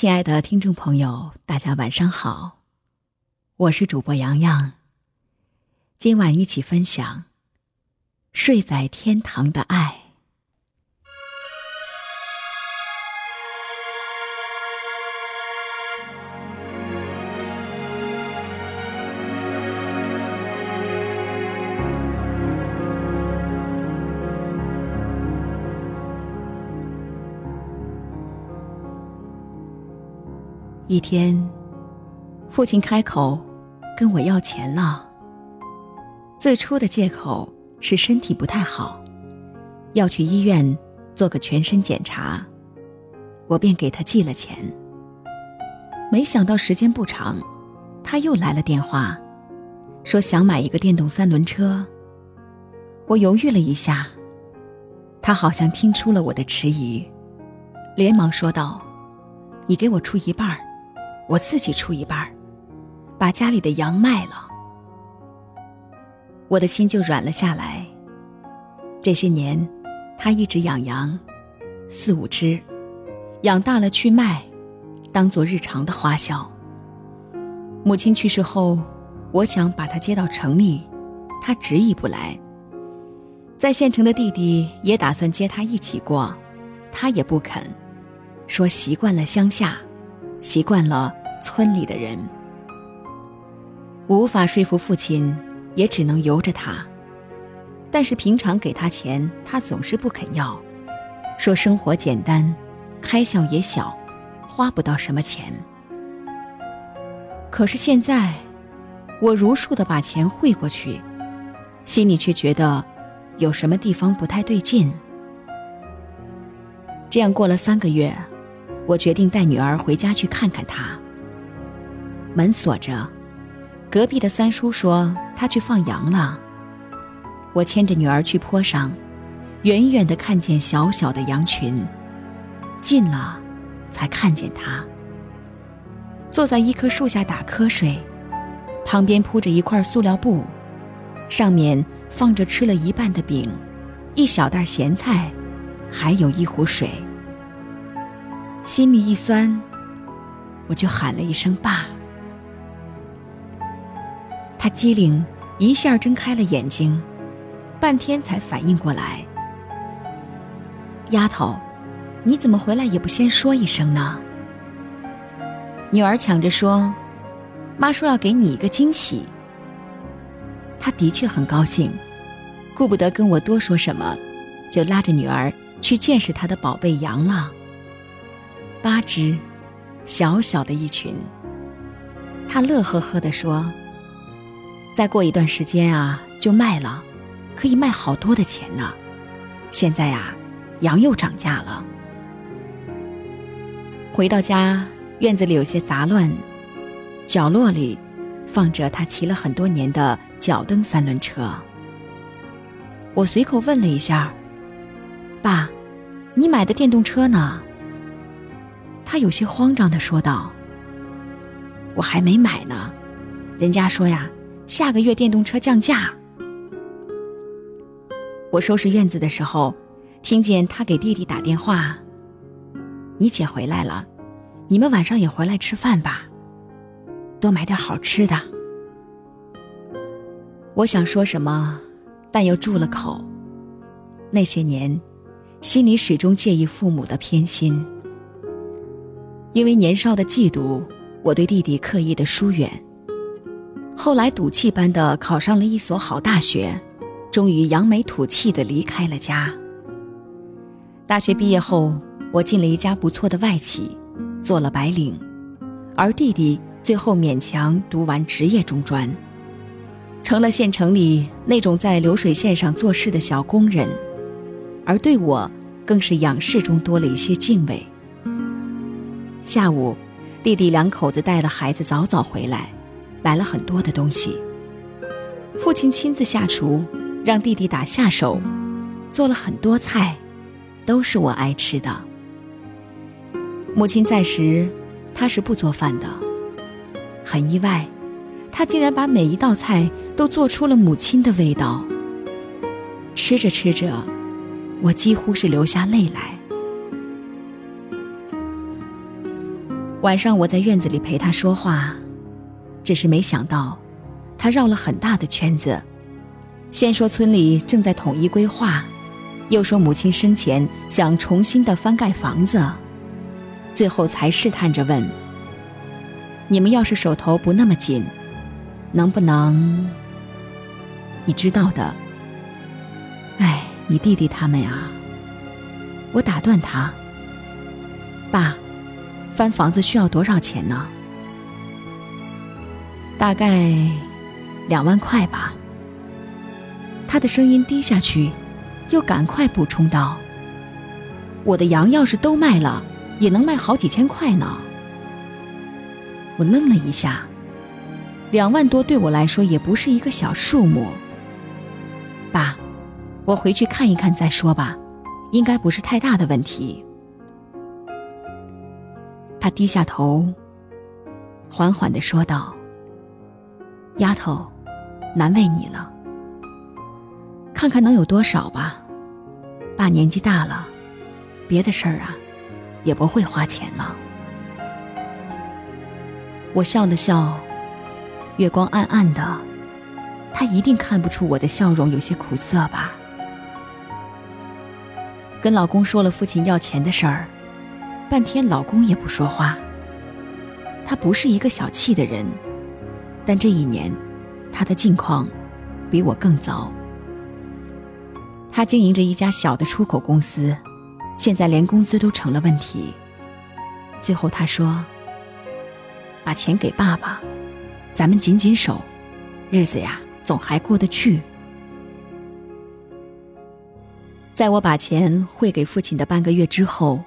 亲爱的听众朋友，大家晚上好，我是主播洋洋。今晚一起分享《睡在天堂的爱》。一天，父亲开口跟我要钱了。最初的借口是身体不太好，要去医院做个全身检查，我便给他寄了钱。没想到时间不长，他又来了电话，说想买一个电动三轮车。我犹豫了一下，他好像听出了我的迟疑，连忙说道：“你给我出一半儿。”我自己出一半把家里的羊卖了，我的心就软了下来。这些年，他一直养羊，四五只，养大了去卖，当做日常的花销。母亲去世后，我想把他接到城里，他执意不来。在县城的弟弟也打算接他一起过，他也不肯，说习惯了乡下，习惯了。村里的人无法说服父亲，也只能由着他。但是平常给他钱，他总是不肯要，说生活简单，开销也小，花不到什么钱。可是现在，我如数的把钱汇过去，心里却觉得有什么地方不太对劲。这样过了三个月，我决定带女儿回家去看看他。门锁着，隔壁的三叔说他去放羊了。我牵着女儿去坡上，远远的看见小小的羊群，近了，才看见他坐在一棵树下打瞌睡，旁边铺着一块塑料布，上面放着吃了一半的饼，一小袋咸菜，还有一壶水。心里一酸，我就喊了一声“爸”。他机灵，一下睁开了眼睛，半天才反应过来。丫头，你怎么回来也不先说一声呢？女儿抢着说：“妈说要给你一个惊喜。”他的确很高兴，顾不得跟我多说什么，就拉着女儿去见识他的宝贝羊了。八只，小小的一群。他乐呵呵地说。再过一段时间啊，就卖了，可以卖好多的钱呢。现在呀，羊又涨价了。回到家，院子里有些杂乱，角落里放着他骑了很多年的脚蹬三轮车。我随口问了一下：“爸，你买的电动车呢？”他有些慌张的说道：“我还没买呢，人家说呀。”下个月电动车降价。我收拾院子的时候，听见他给弟弟打电话：“你姐回来了，你们晚上也回来吃饭吧，多买点好吃的。”我想说什么，但又住了口。那些年，心里始终介意父母的偏心，因为年少的嫉妒，我对弟弟刻意的疏远。后来赌气般的考上了一所好大学，终于扬眉吐气的离开了家。大学毕业后，我进了一家不错的外企，做了白领，而弟弟最后勉强读完职业中专，成了县城里那种在流水线上做事的小工人，而对我更是仰视中多了一些敬畏。下午，弟弟两口子带了孩子早早回来。买了很多的东西，父亲亲自下厨，让弟弟打下手，做了很多菜，都是我爱吃的。母亲在时，他是不做饭的，很意外，他竟然把每一道菜都做出了母亲的味道。吃着吃着，我几乎是流下泪来。晚上我在院子里陪他说话，只是没想到，他绕了很大的圈子，先说村里正在统一规划，又说母亲生前想重新的翻盖房子，最后才试探着问：“你们要是手头不那么紧，能不能？你知道的。哎，你弟弟他们呀。”我打断他：“爸，翻房子需要多少钱呢？”“大概两万块吧。”他的声音低下去，又赶快补充道：“我的羊要是都卖了，也能卖好几千块呢。”我愣了一下，两万多对我来说也不是一个小数目。爸，我回去看一看再说吧。应该不是太大的问题。他低下头，缓缓的说道：“丫头，难为你了。看看能有多少吧。爸年纪大了，别的事儿啊，也不会花钱了。”我笑了笑，月光暗暗的，他一定看不出我的笑容有些苦涩吧。跟老公说了父亲要钱的事儿，半天老公也不说话。他不是一个小气的人，但这一年，他的境况比我更糟。他经营着一家小的出口公司，现在连工资都成了问题。最后他说：“把钱给爸爸，咱们紧紧手，日子呀总还过得去。”在我把钱汇给父亲的半个月之后，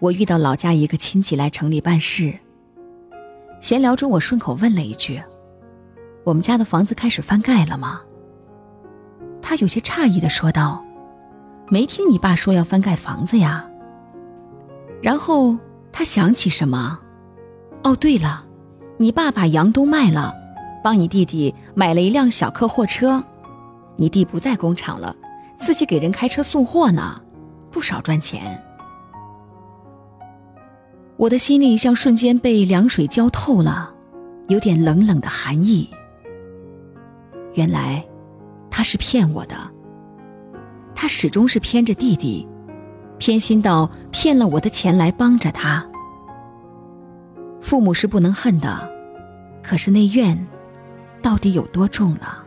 我遇到老家一个亲戚来城里办事。闲聊中，我顺口问了一句：“我们家的房子开始翻盖了吗？”他有些诧异的说道：“没听你爸说要翻盖房子呀。”然后他想起什么：“哦，对了，你爸把羊都卖了，帮你弟弟买了一辆小客货车，你弟不在工厂了。”自己给人开车送货呢，不少赚钱。我的心里像瞬间被凉水浇透了，有点冷冷的寒意。原来他是骗我的，他始终是偏着弟弟，偏心到骗了我的钱来帮着他。父母是不能恨的，可是那怨到底有多重了？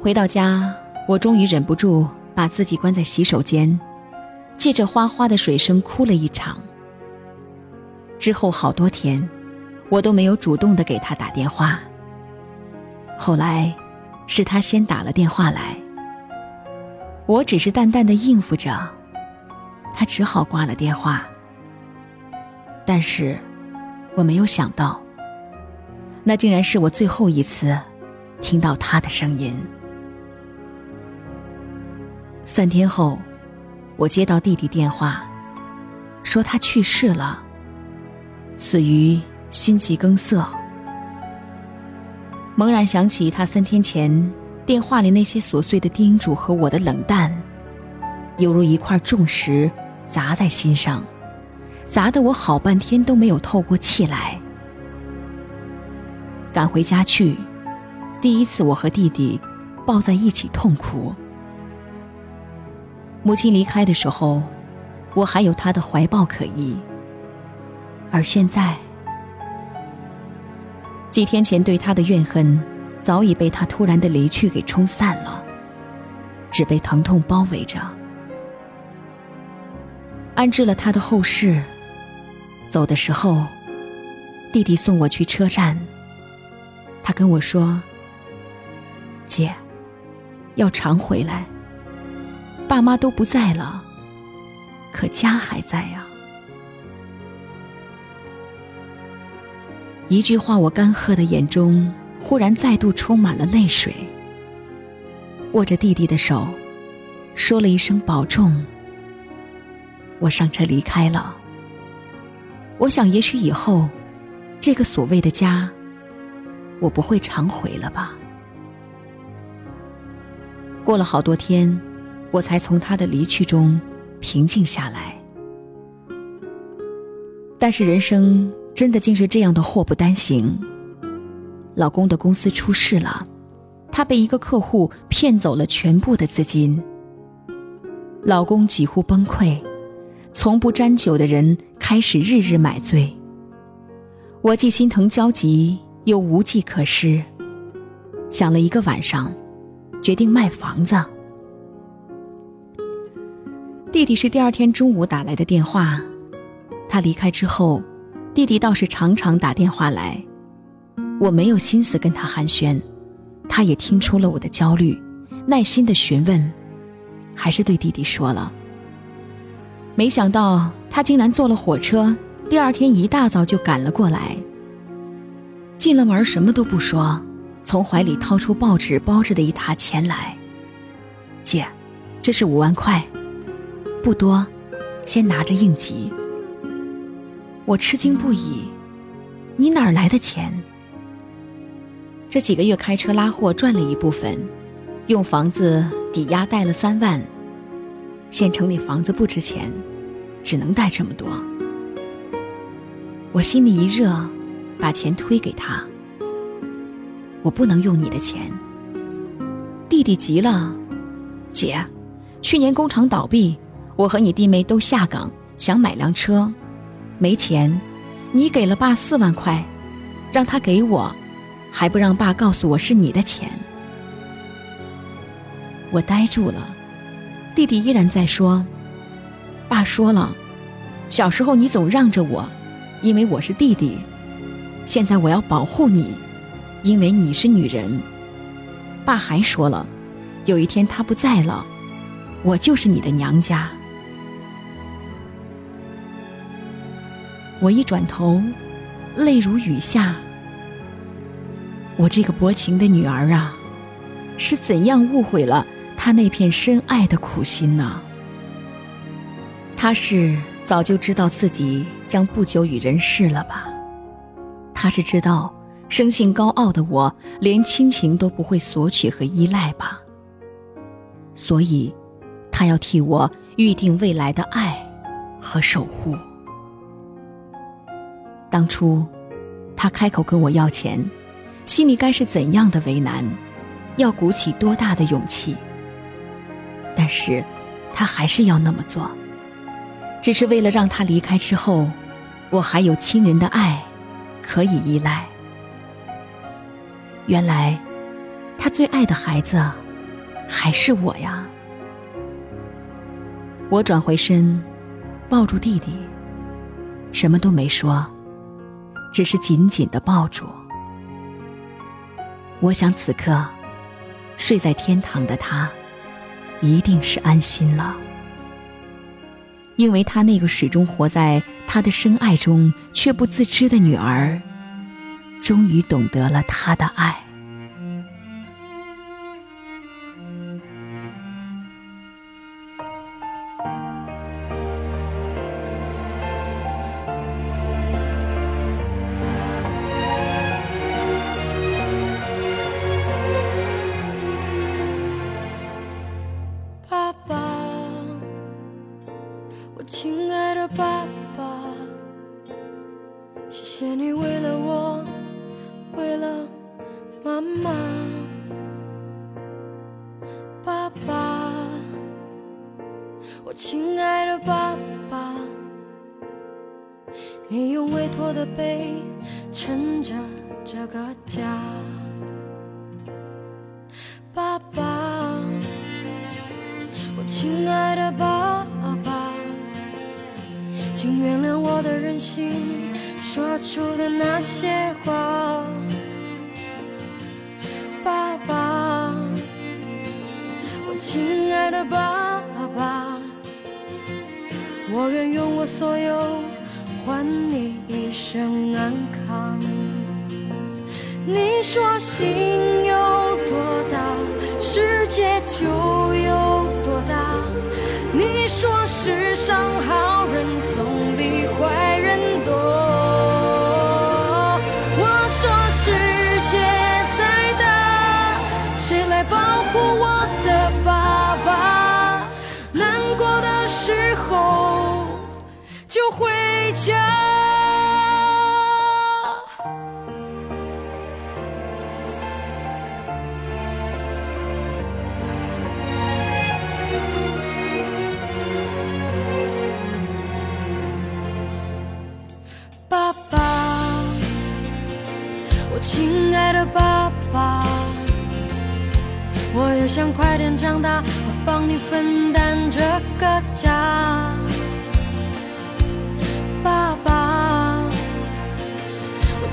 回到家，我终于忍不住把自己关在洗手间，借着哗哗的水声哭了一场。之后好多天，我都没有主动的给他打电话。后来，是他先打了电话来，我只是淡淡的应付着，他只好挂了电话。但是，我没有想到，那竟然是我最后一次听到他的声音。三天后，我接到弟弟电话，说他去世了，死于心肌梗塞。猛然想起他三天前电话里那些琐碎的叮嘱和我的冷淡，犹如一块重石砸在心上，砸得我好半天都没有透过气来。赶回家去，第一次我和弟弟抱在一起痛哭。母亲离开的时候，我还有她的怀抱可依。而现在，几天前对他的怨恨，早已被他突然的离去给冲散了，只被疼痛包围着。安置了他的后事，走的时候，弟弟送我去车站。他跟我说：“姐，要常回来。”爸妈都不在了，可家还在呀。一句话，我干涸的眼中忽然再度充满了泪水。握着弟弟的手，说了一声保重。我上车离开了。我想，也许以后，这个所谓的家，我不会常回了吧。过了好多天。我才从他的离去中平静下来。但是人生真的竟是这样的祸不单行。老公的公司出事了，他被一个客户骗走了全部的资金。老公几乎崩溃，从不沾酒的人开始日日买醉。我既心疼焦急，又无计可施，想了一个晚上，决定卖房子。弟弟是第二天中午打来的电话，他离开之后，弟弟倒是常常打电话来。我没有心思跟他寒暄，他也听出了我的焦虑，耐心的询问，还是对弟弟说了。没想到他竟然坐了火车，第二天一大早就赶了过来。进了门什么都不说，从怀里掏出报纸包着的一沓钱来。姐，这是五万块，不多，先拿着应急。我吃惊不已，你哪儿来的钱？这几个月开车拉货赚了一部分，用房子抵押贷了三万。县城里房子不值钱，只能贷这么多。我心里一热，把钱推给他。我不能用你的钱。弟弟急了，姐，去年工厂倒闭，我和你弟妹都下岗，想买辆车，没钱，你给了爸四万块，让他给我。还不让爸告诉我是你的钱，我呆住了。弟弟依然在说：“爸说了，小时候你总让着我，因为我是弟弟。现在我要保护你，因为你是女人。”爸还说了，有一天他不在了，我就是你的娘家。我一转头，泪如雨下。我这个薄情的女儿啊，是怎样误会了他那片深爱的苦心呢？他是早就知道自己将不久与人世了吧？他是知道生性高傲的我连亲情都不会索取和依赖吧？所以，他要替我预定未来的爱和守护。当初，他开口跟我要钱。心里该是怎样的为难，要鼓起多大的勇气？但是，他还是要那么做，只是为了让他离开之后，我还有亲人的爱可以依赖。原来，他最爱的孩子还是我呀！我转回身，抱住弟弟，什么都没说，只是紧紧的抱住。我想，此刻睡在天堂的他，一定是安心了，因为他那个始终活在他的深爱中却不自知的女儿，终于懂得了他的爱。我亲爱的爸爸，你用委托的背撑着这个家。爸爸，我亲爱的爸爸，请原谅我的任性，说出的那些话。爸爸，我亲爱的爸爸。我愿用我所有换你一生安康。你说心有多大，世界就有多大。你说世上好人难过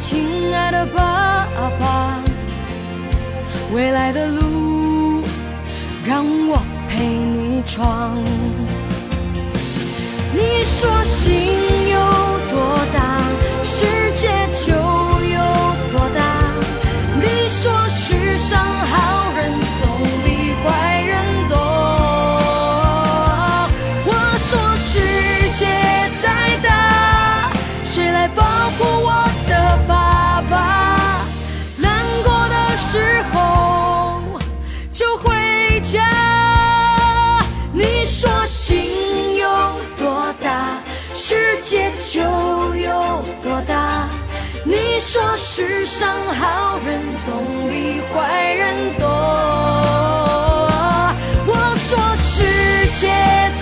亲爱的爸爸，未来的路让我陪你闯。你说心有多大，世界就有多大。你说世上好说世上好人总比坏人多。我说世界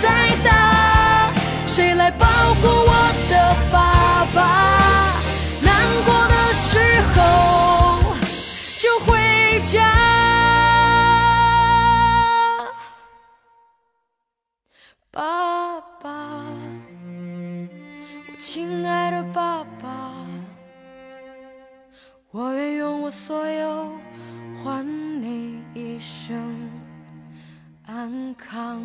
再大，谁来保护我的爸爸？难过的时候就回家。爸爸，我亲爱的爸爸，我愿用我所有换你一生安康。